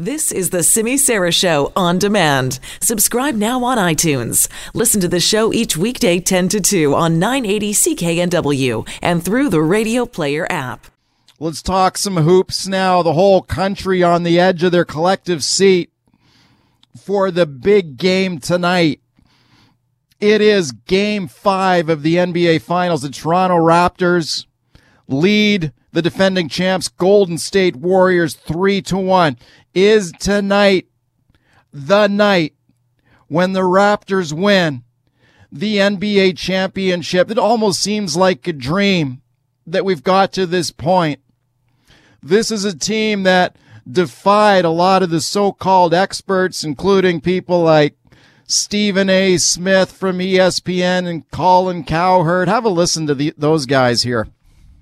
This is the Simi Sara Show on demand. Subscribe now on iTunes. Listen to the show each weekday 10 to 2 on 980 CKNW and through the Radio Player app. Let's talk some hoops now. The whole country on the edge of their collective seat for the big game tonight. It is game five of the NBA Finals. The Toronto Raptors lead the defending champs Golden State Warriors three to one. Is tonight the night when the Raptors win the NBA championship? It almost seems like a dream that we've got to this point. This is a team that defied a lot of the so-called experts, including people like Stephen A. Smith from ESPN and Colin Cowherd. Have a listen to the, those guys here.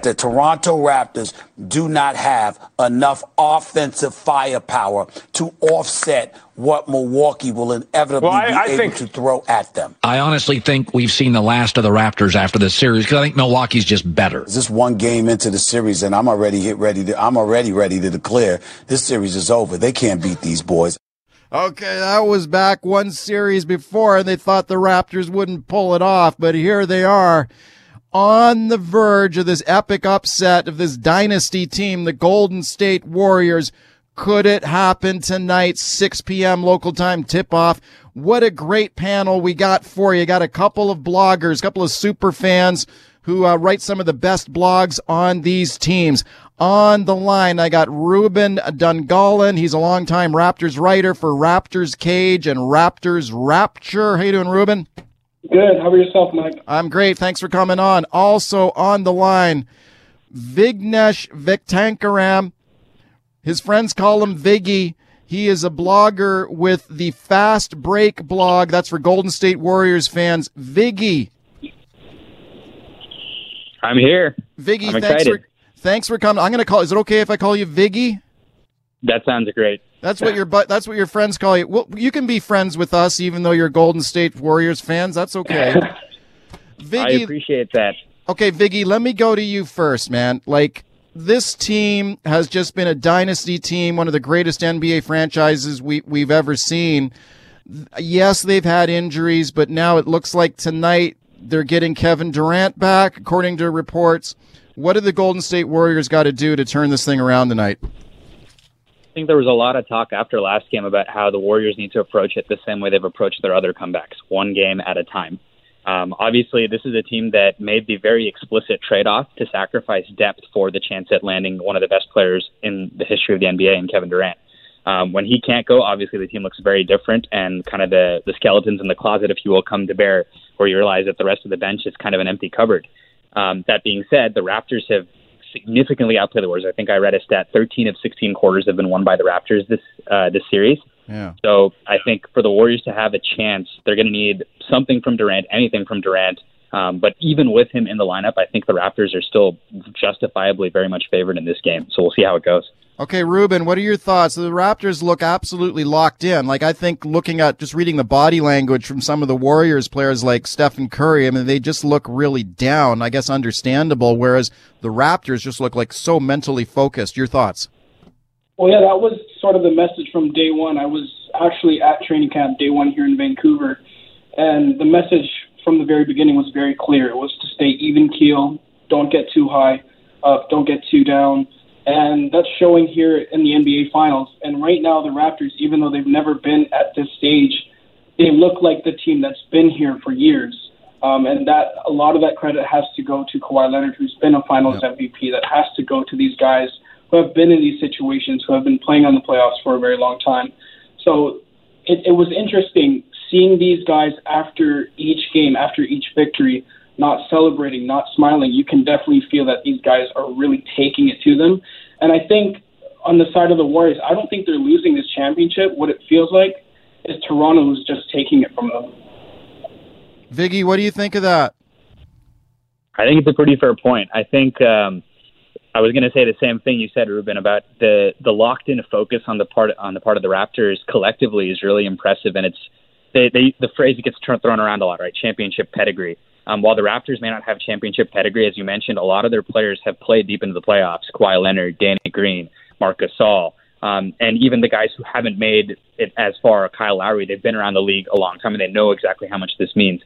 The Toronto Raptors do not have enough offensive firepower to offset what Milwaukee will inevitably well, I, I be able think, to throw at them. I honestly think we've seen the last of the Raptors after this series because I think Milwaukee's just better. This one game into the series, and I'm already hit ready to. I'm already ready to declare this series is over. They can't beat these boys. Okay, that was back one series before, and they thought the Raptors wouldn't pull it off, but here they are on the verge of this epic upset of this dynasty team, the Golden State Warriors. Could it happen tonight, 6 p.m. local time tip off? What a great panel we got for you. Got a couple of bloggers, a couple of super fans who uh, write some of the best blogs on these teams. On the line, I got Ruben Dungallen. He's a longtime Raptors writer for Raptors Cage and Raptors Rapture. How you doing, Ruben? Good. How about yourself, Mike? I'm great. Thanks for coming on. Also on the line, Vignesh Viktankaram. His friends call him Viggy. He is a blogger with the Fast Break blog. That's for Golden State Warriors fans. Viggy. I'm here. Viggy, I'm thanks for thanks for coming. I'm going to call. Is it okay if I call you Viggy? That sounds great. That's what your but that's what your friends call you. Well, you can be friends with us even though you're Golden State Warriors fans. That's okay. Viggy, I appreciate that. Okay, Viggy, let me go to you first, man. Like this team has just been a dynasty team, one of the greatest NBA franchises we we've ever seen. Yes, they've had injuries, but now it looks like tonight they're getting Kevin Durant back, according to reports. What do the Golden State Warriors got to do to turn this thing around tonight? Think there was a lot of talk after last game about how the Warriors need to approach it the same way they've approached their other comebacks, one game at a time. Um, obviously, this is a team that made the very explicit trade off to sacrifice depth for the chance at landing one of the best players in the history of the NBA in Kevin Durant. Um, when he can't go, obviously the team looks very different, and kind of the, the skeletons in the closet, if you will, come to bear, where you realize that the rest of the bench is kind of an empty cupboard. Um, that being said, the Raptors have significantly outplay the Warriors. I think I read a stat: 13 of 16 quarters have been won by the Raptors this uh, this series. Yeah. So I think for the Warriors to have a chance, they're going to need something from Durant, anything from Durant. Um, but even with him in the lineup, I think the Raptors are still justifiably very much favored in this game. So we'll see how it goes. Okay, Ruben, what are your thoughts? The Raptors look absolutely locked in. Like I think looking at just reading the body language from some of the Warriors players like Stephen Curry, I mean they just look really down. I guess understandable. Whereas the Raptors just look like so mentally focused. Your thoughts? Well, yeah, that was sort of the message from day one. I was actually at training camp day one here in Vancouver, and the message from the very beginning was very clear. It was to stay even keel, don't get too high up, don't get too down and that's showing here in the NBA Finals. And right now, the Raptors, even though they've never been at this stage, they look like the team that's been here for years. Um, and that a lot of that credit has to go to Kawhi Leonard, who's been a Finals yep. MVP. That has to go to these guys who have been in these situations, who have been playing on the playoffs for a very long time. So it, it was interesting seeing these guys after each game, after each victory, not celebrating, not smiling, you can definitely feel that these guys are really taking it to them. And I think on the side of the Warriors, I don't think they're losing this championship. What it feels like is Toronto who's just taking it from them. Viggy, what do you think of that? I think it's a pretty fair point. I think um, I was going to say the same thing you said, Ruben, about the the locked in focus on the part on the part of the Raptors collectively is really impressive, and it's they, they the phrase gets thrown around a lot, right? Championship pedigree. Um, while the Raptors may not have championship pedigree, as you mentioned, a lot of their players have played deep into the playoffs. Kawhi Leonard, Danny Green, Marc Gasol, um, and even the guys who haven't made it as far, Kyle Lowry, they've been around the league a long time and they know exactly how much this means.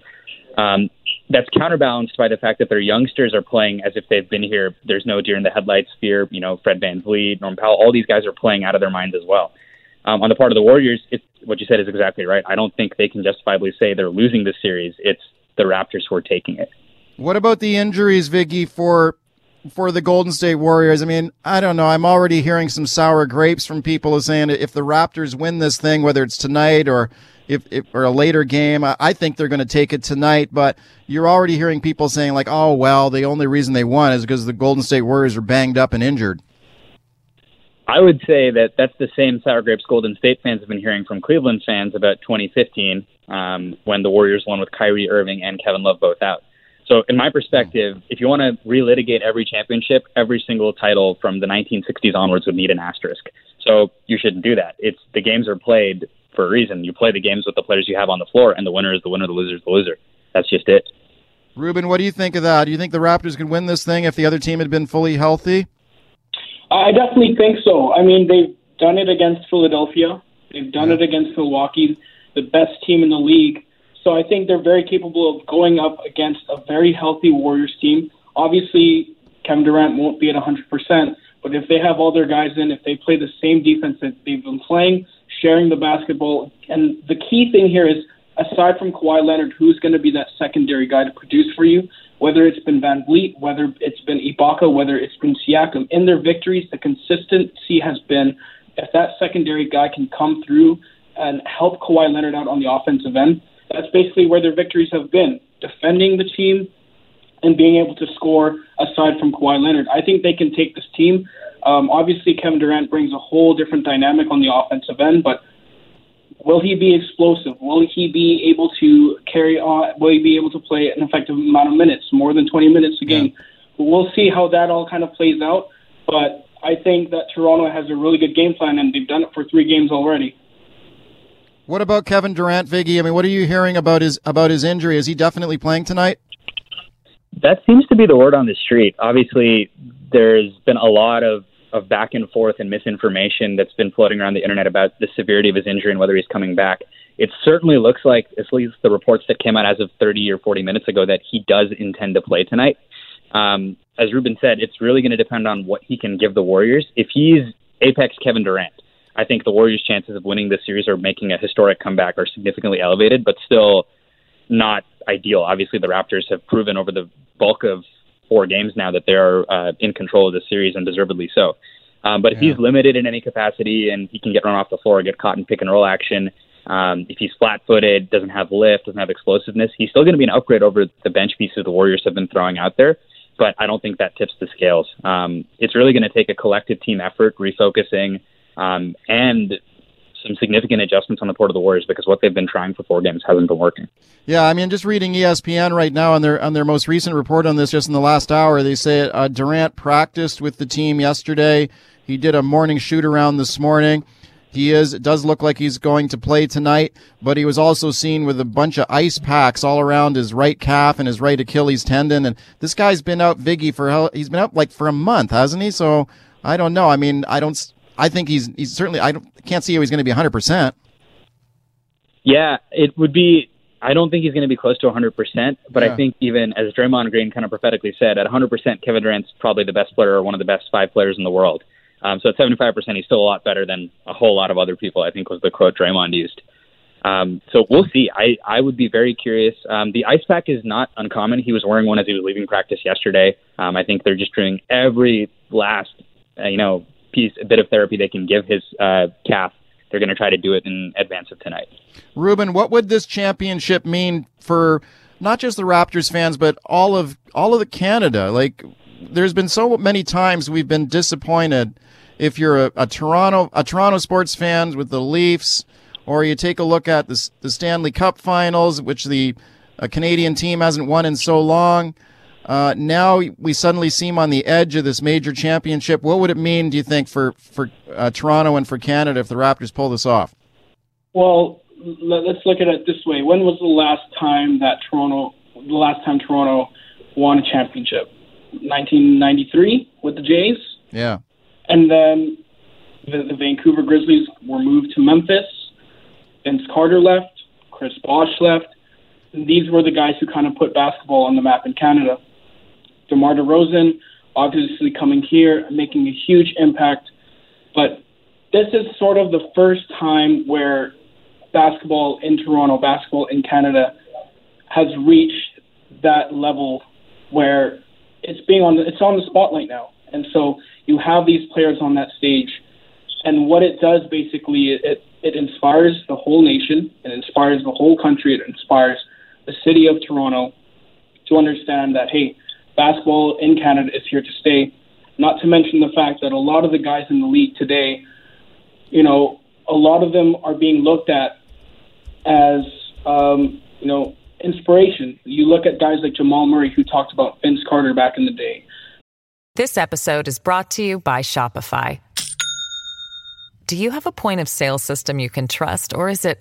Um, that's counterbalanced by the fact that their youngsters are playing as if they've been here. There's no deer in the headlights fear. You know, Fred VanVleet, Norm Powell, all these guys are playing out of their minds as well. Um, on the part of the Warriors, it's, what you said is exactly right. I don't think they can justifiably say they're losing this series. It's the Raptors who are taking it. What about the injuries, Viggy, for for the Golden State Warriors? I mean, I don't know. I'm already hearing some sour grapes from people saying if the Raptors win this thing, whether it's tonight or if, if or a later game, I think they're going to take it tonight. But you're already hearing people saying like, "Oh well, the only reason they won is because the Golden State Warriors are banged up and injured." I would say that that's the same sour grapes Golden State fans have been hearing from Cleveland fans about 2015 um, when the Warriors won with Kyrie Irving and Kevin Love both out. So, in my perspective, if you want to relitigate every championship, every single title from the 1960s onwards would need an asterisk. So, you shouldn't do that. It's the games are played for a reason. You play the games with the players you have on the floor, and the winner is the winner, the loser is the loser. That's just it. Ruben, what do you think of that? Do you think the Raptors could win this thing if the other team had been fully healthy? I definitely think so. I mean, they've done it against Philadelphia. They've done it against Milwaukee, the best team in the league. So I think they're very capable of going up against a very healthy Warriors team. Obviously, Kevin Durant won't be at 100%, but if they have all their guys in, if they play the same defense that they've been playing, sharing the basketball, and the key thing here is aside from Kawhi Leonard, who's going to be that secondary guy to produce for you? Whether it's been VanVleet, whether it's been Ibaka, whether it's been Siakam, in their victories, the consistency has been if that secondary guy can come through and help Kawhi Leonard out on the offensive end, that's basically where their victories have been defending the team and being able to score aside from Kawhi Leonard. I think they can take this team. Um, obviously, Kevin Durant brings a whole different dynamic on the offensive end, but Will he be explosive? Will he be able to carry on? Will he be able to play an effective amount of minutes, more than 20 minutes a game? Yeah. We'll see how that all kind of plays out. But I think that Toronto has a really good game plan, and they've done it for three games already. What about Kevin Durant, Viggy? I mean, what are you hearing about his about his injury? Is he definitely playing tonight? That seems to be the word on the street. Obviously, there's been a lot of of back and forth and misinformation that's been floating around the internet about the severity of his injury and whether he's coming back. It certainly looks like, at least the reports that came out as of 30 or 40 minutes ago, that he does intend to play tonight. Um, as Ruben said, it's really going to depend on what he can give the Warriors. If he's apex Kevin Durant, I think the Warriors' chances of winning this series or making a historic comeback are significantly elevated, but still not ideal. Obviously, the Raptors have proven over the bulk of four games now that they're uh, in control of the series and deservedly so. Um, but if he's limited in any capacity and he can get run off the floor, get caught in pick and roll action, um, if he's flat-footed, doesn't have lift, doesn't have explosiveness, he's still going to be an upgrade over the bench pieces the Warriors have been throwing out there. But I don't think that tips the scales. Um, it's really going to take a collective team effort, refocusing, um, and some significant adjustments on the part of the Warriors because what they've been trying for four games hasn't been working. Yeah, I mean, just reading ESPN right now on their on their most recent report on this, just in the last hour, they say uh, Durant practiced with the team yesterday. He did a morning shoot around this morning. He is does look like he's going to play tonight, but he was also seen with a bunch of ice packs all around his right calf and his right Achilles tendon. And this guy's been out Viggy for he's been out like for a month, hasn't he? So I don't know. I mean, I don't. I think he's he's certainly. I can't see how he's going to be 100. percent Yeah, it would be. I don't think he's going to be close to 100, percent but yeah. I think even as Draymond Green kind of prophetically said, at 100, percent Kevin Durant's probably the best player or one of the best five players in the world. Um, so at 75%, he's still a lot better than a whole lot of other people, I think was the quote Draymond used. Um, so we'll see. I, I would be very curious. Um, the ice pack is not uncommon. He was wearing one as he was leaving practice yesterday. Um, I think they're just doing every last, uh, you know, piece, a bit of therapy they can give his uh, calf. They're going to try to do it in advance of tonight. Ruben, what would this championship mean for not just the Raptors fans, but all of all of the Canada? Like, there's been so many times we've been disappointed if you're a, a Toronto a Toronto sports fan with the Leafs, or you take a look at the the Stanley Cup Finals, which the Canadian team hasn't won in so long. Uh, now we suddenly seem on the edge of this major championship. What would it mean, do you think, for for uh, Toronto and for Canada if the Raptors pull this off? Well, let's look at it this way. When was the last time that Toronto, the last time Toronto won a championship? 1993 with the Jays. Yeah. And then the, the Vancouver Grizzlies were moved to Memphis. Vince Carter left. Chris Bosh left. These were the guys who kind of put basketball on the map in Canada. DeMar DeRozan, obviously coming here, making a huge impact. But this is sort of the first time where basketball in Toronto, basketball in Canada, has reached that level where it's being on the, it's on the spotlight now, and so you have these players on that stage, and what it does basically it it inspires the whole nation, it inspires the whole country, it inspires the city of Toronto to understand that hey, basketball in Canada is here to stay. Not to mention the fact that a lot of the guys in the league today, you know, a lot of them are being looked at as um, you know inspiration. You look at guys like Jamal Murray, who talked about Vince Carter back in the day. This episode is brought to you by Shopify. Do you have a point of sale system you can trust, or is it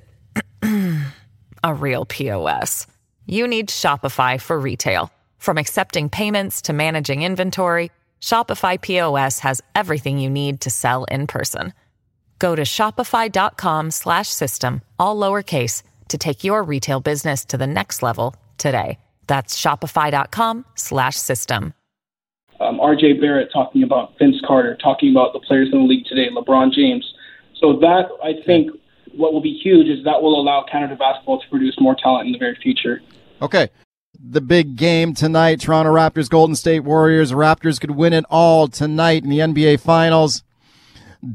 a real POS? You need Shopify for retail. From accepting payments to managing inventory, Shopify POS has everything you need to sell in person. Go to shopify.com/system all lowercase to take your retail business to the next level today. That's shopify.com/system. Um, RJ Barrett talking about Vince Carter, talking about the players in the league today, LeBron James. So that I think what will be huge is that will allow Canada basketball to produce more talent in the very future. Okay. The big game tonight, Toronto Raptors, Golden State Warriors. Raptors could win it all tonight in the NBA Finals.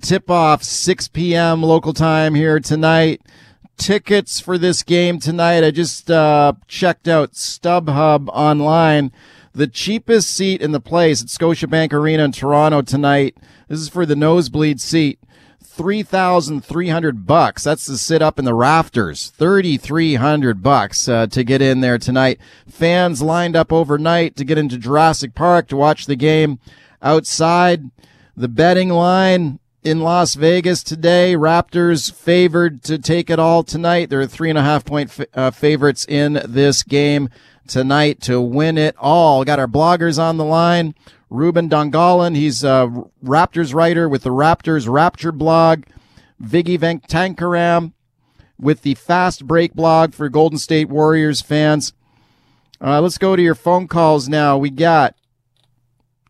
Tip off 6 p.m. local time here tonight. Tickets for this game tonight. I just uh, checked out StubHub online. The cheapest seat in the place at Scotiabank Arena in Toronto tonight. This is for the nosebleed seat. 3,300 bucks. That's to sit up in the rafters. 3,300 bucks uh, to get in there tonight. Fans lined up overnight to get into Jurassic Park to watch the game outside. The betting line in Las Vegas today. Raptors favored to take it all tonight. They're three and a half point f- uh, favorites in this game tonight to win it all. Got our bloggers on the line. Ruben Dongolan, he's a Raptors writer with the Raptors Rapture blog. Viggy Venktankaram with the Fast Break blog for Golden State Warriors fans. Uh, let's go to your phone calls now. We got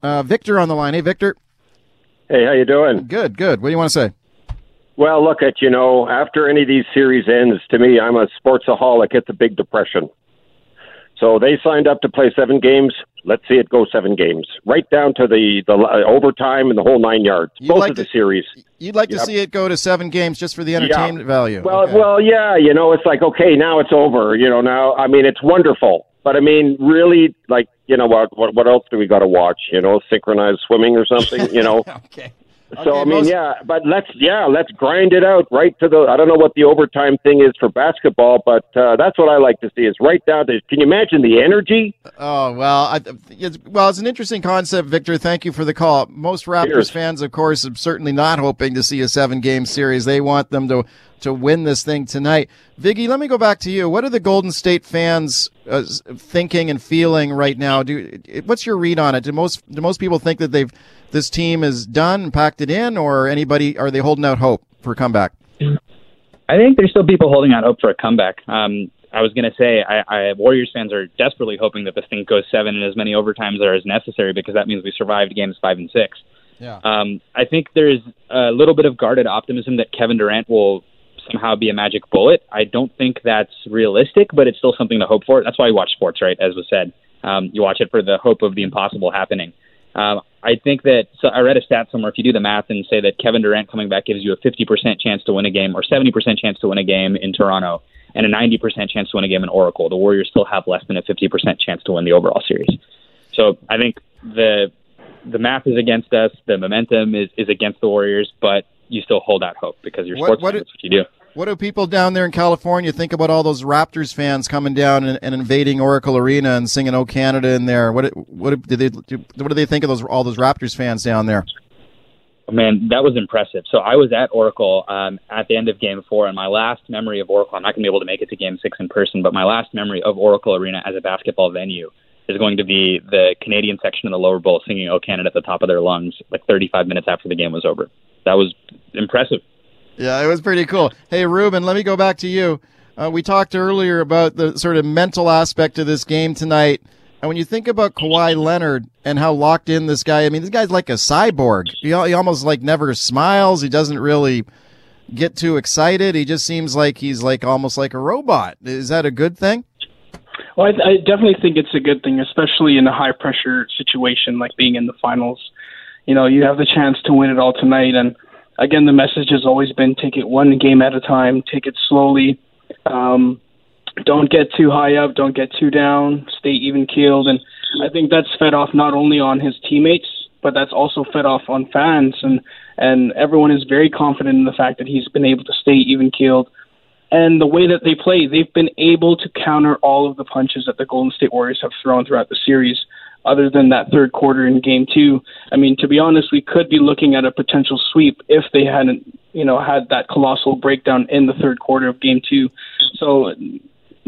uh, Victor on the line. Hey, Victor. Hey, how you doing? Good, good. What do you want to say? Well, look at you know, after any of these series ends, to me, I'm a sportsaholic. It's a big depression. So they signed up to play seven games. Let's see it go seven games, right down to the the uh, overtime and the whole nine yards. You'd Both like of the series. You'd like to see it go to seven games just for the entertainment value. Well, Okay. well, yeah, you know, it's like okay, now it's over. You know, now I mean, it's wonderful, but I mean, really, like, you know, what what, what else do we got to watch? You know, synchronized swimming or something. You know. okay. So Okay, I mean, most- yeah, but let's yeah, let's grind it out right to the. I don't know what the overtime thing is for basketball, but uh, that's what I like to see is right down to. Can you imagine the energy? Oh well, I, it's, well, it's an interesting concept, Victor. Thank you for the call. Most Raptors Cheers. fans, of course, are certainly not hoping to see a seven-game series. They want them to to win this thing tonight. Viggy, let me go back to you. What are the Golden State fans uh, thinking and feeling right now? Do what's your read on it? Do most do most people think that they've this team is done packed it in, or anybody are they holding out hope for a comeback? I think there's still people holding out hope for a comeback. Um, I was going to say, I, I Warriors fans are desperately hoping that this thing goes seven and as many overtimes are as necessary because that means we survived games five and six. Yeah. Um, I think there's a little bit of guarded optimism that Kevin Durant will somehow be a magic bullet. I don't think that's realistic, but it's still something to hope for. That's why you watch sports, right? As was said, um, you watch it for the hope of the impossible happening. Um, I think that so I read a stat somewhere. If you do the math and say that Kevin Durant coming back gives you a 50% chance to win a game or 70% chance to win a game in Toronto and a 90% chance to win a game in Oracle, the Warriors still have less than a 50% chance to win the overall series. So I think the the math is against us, the momentum is, is against the Warriors, but you still hold out hope because you're sports what, what, that's what you do. What do people down there in California think about all those Raptors fans coming down and, and invading Oracle Arena and singing "Oh Canada" in there? What what did they what do they think of those all those Raptors fans down there? Man, that was impressive. So I was at Oracle um, at the end of Game Four, and my last memory of Oracle. I'm not going to be able to make it to Game Six in person, but my last memory of Oracle Arena as a basketball venue is going to be the Canadian section in the lower bowl singing "Oh Canada" at the top of their lungs, like 35 minutes after the game was over. That was impressive. Yeah, it was pretty cool. Hey, Ruben, let me go back to you. Uh, we talked earlier about the sort of mental aspect of this game tonight. And when you think about Kawhi Leonard and how locked in this guy, I mean, this guy's like a cyborg. He, he almost like never smiles. He doesn't really get too excited. He just seems like he's like almost like a robot. Is that a good thing? Well, I, I definitely think it's a good thing, especially in a high pressure situation like being in the finals. You know, you have the chance to win it all tonight, and again, the message has always been take it one game at a time, take it slowly. Um, don't get too high up, don't get too down, stay even keeled. And I think that's fed off not only on his teammates, but that's also fed off on fans. And, and everyone is very confident in the fact that he's been able to stay even keeled. And the way that they play, they've been able to counter all of the punches that the Golden State Warriors have thrown throughout the series other than that third quarter in game two. I mean, to be honest, we could be looking at a potential sweep if they hadn't, you know, had that colossal breakdown in the third quarter of game two. So,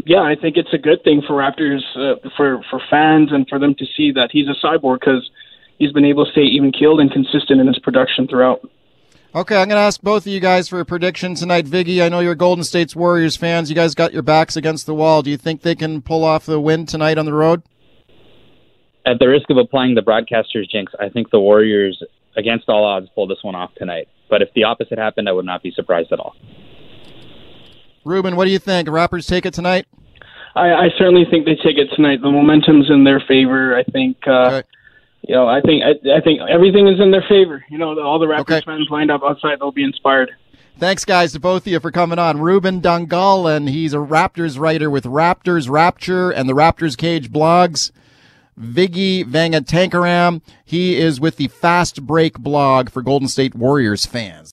yeah, I think it's a good thing for Raptors, uh, for for fans, and for them to see that he's a cyborg because he's been able to stay even keeled and consistent in his production throughout. Okay, I'm going to ask both of you guys for a prediction tonight. Viggy, I know you're Golden State's Warriors fans. You guys got your backs against the wall. Do you think they can pull off the win tonight on the road? At the risk of applying the broadcaster's jinx, I think the Warriors, against all odds, pull this one off tonight. But if the opposite happened, I would not be surprised at all. Ruben, what do you think? Raptors take it tonight? I, I certainly think they take it tonight. The momentum's in their favor. I think. Uh, okay. You know, I think I, I, think everything is in their favor. You know, all the Raptors okay. fans lined up outside, they'll be inspired. Thanks, guys, to both of you for coming on. Ruben and he's a Raptors writer with Raptors Rapture and the Raptors Cage blogs. Viggy Vengatankaram. He is with the Fast Break blog for Golden State Warriors fans.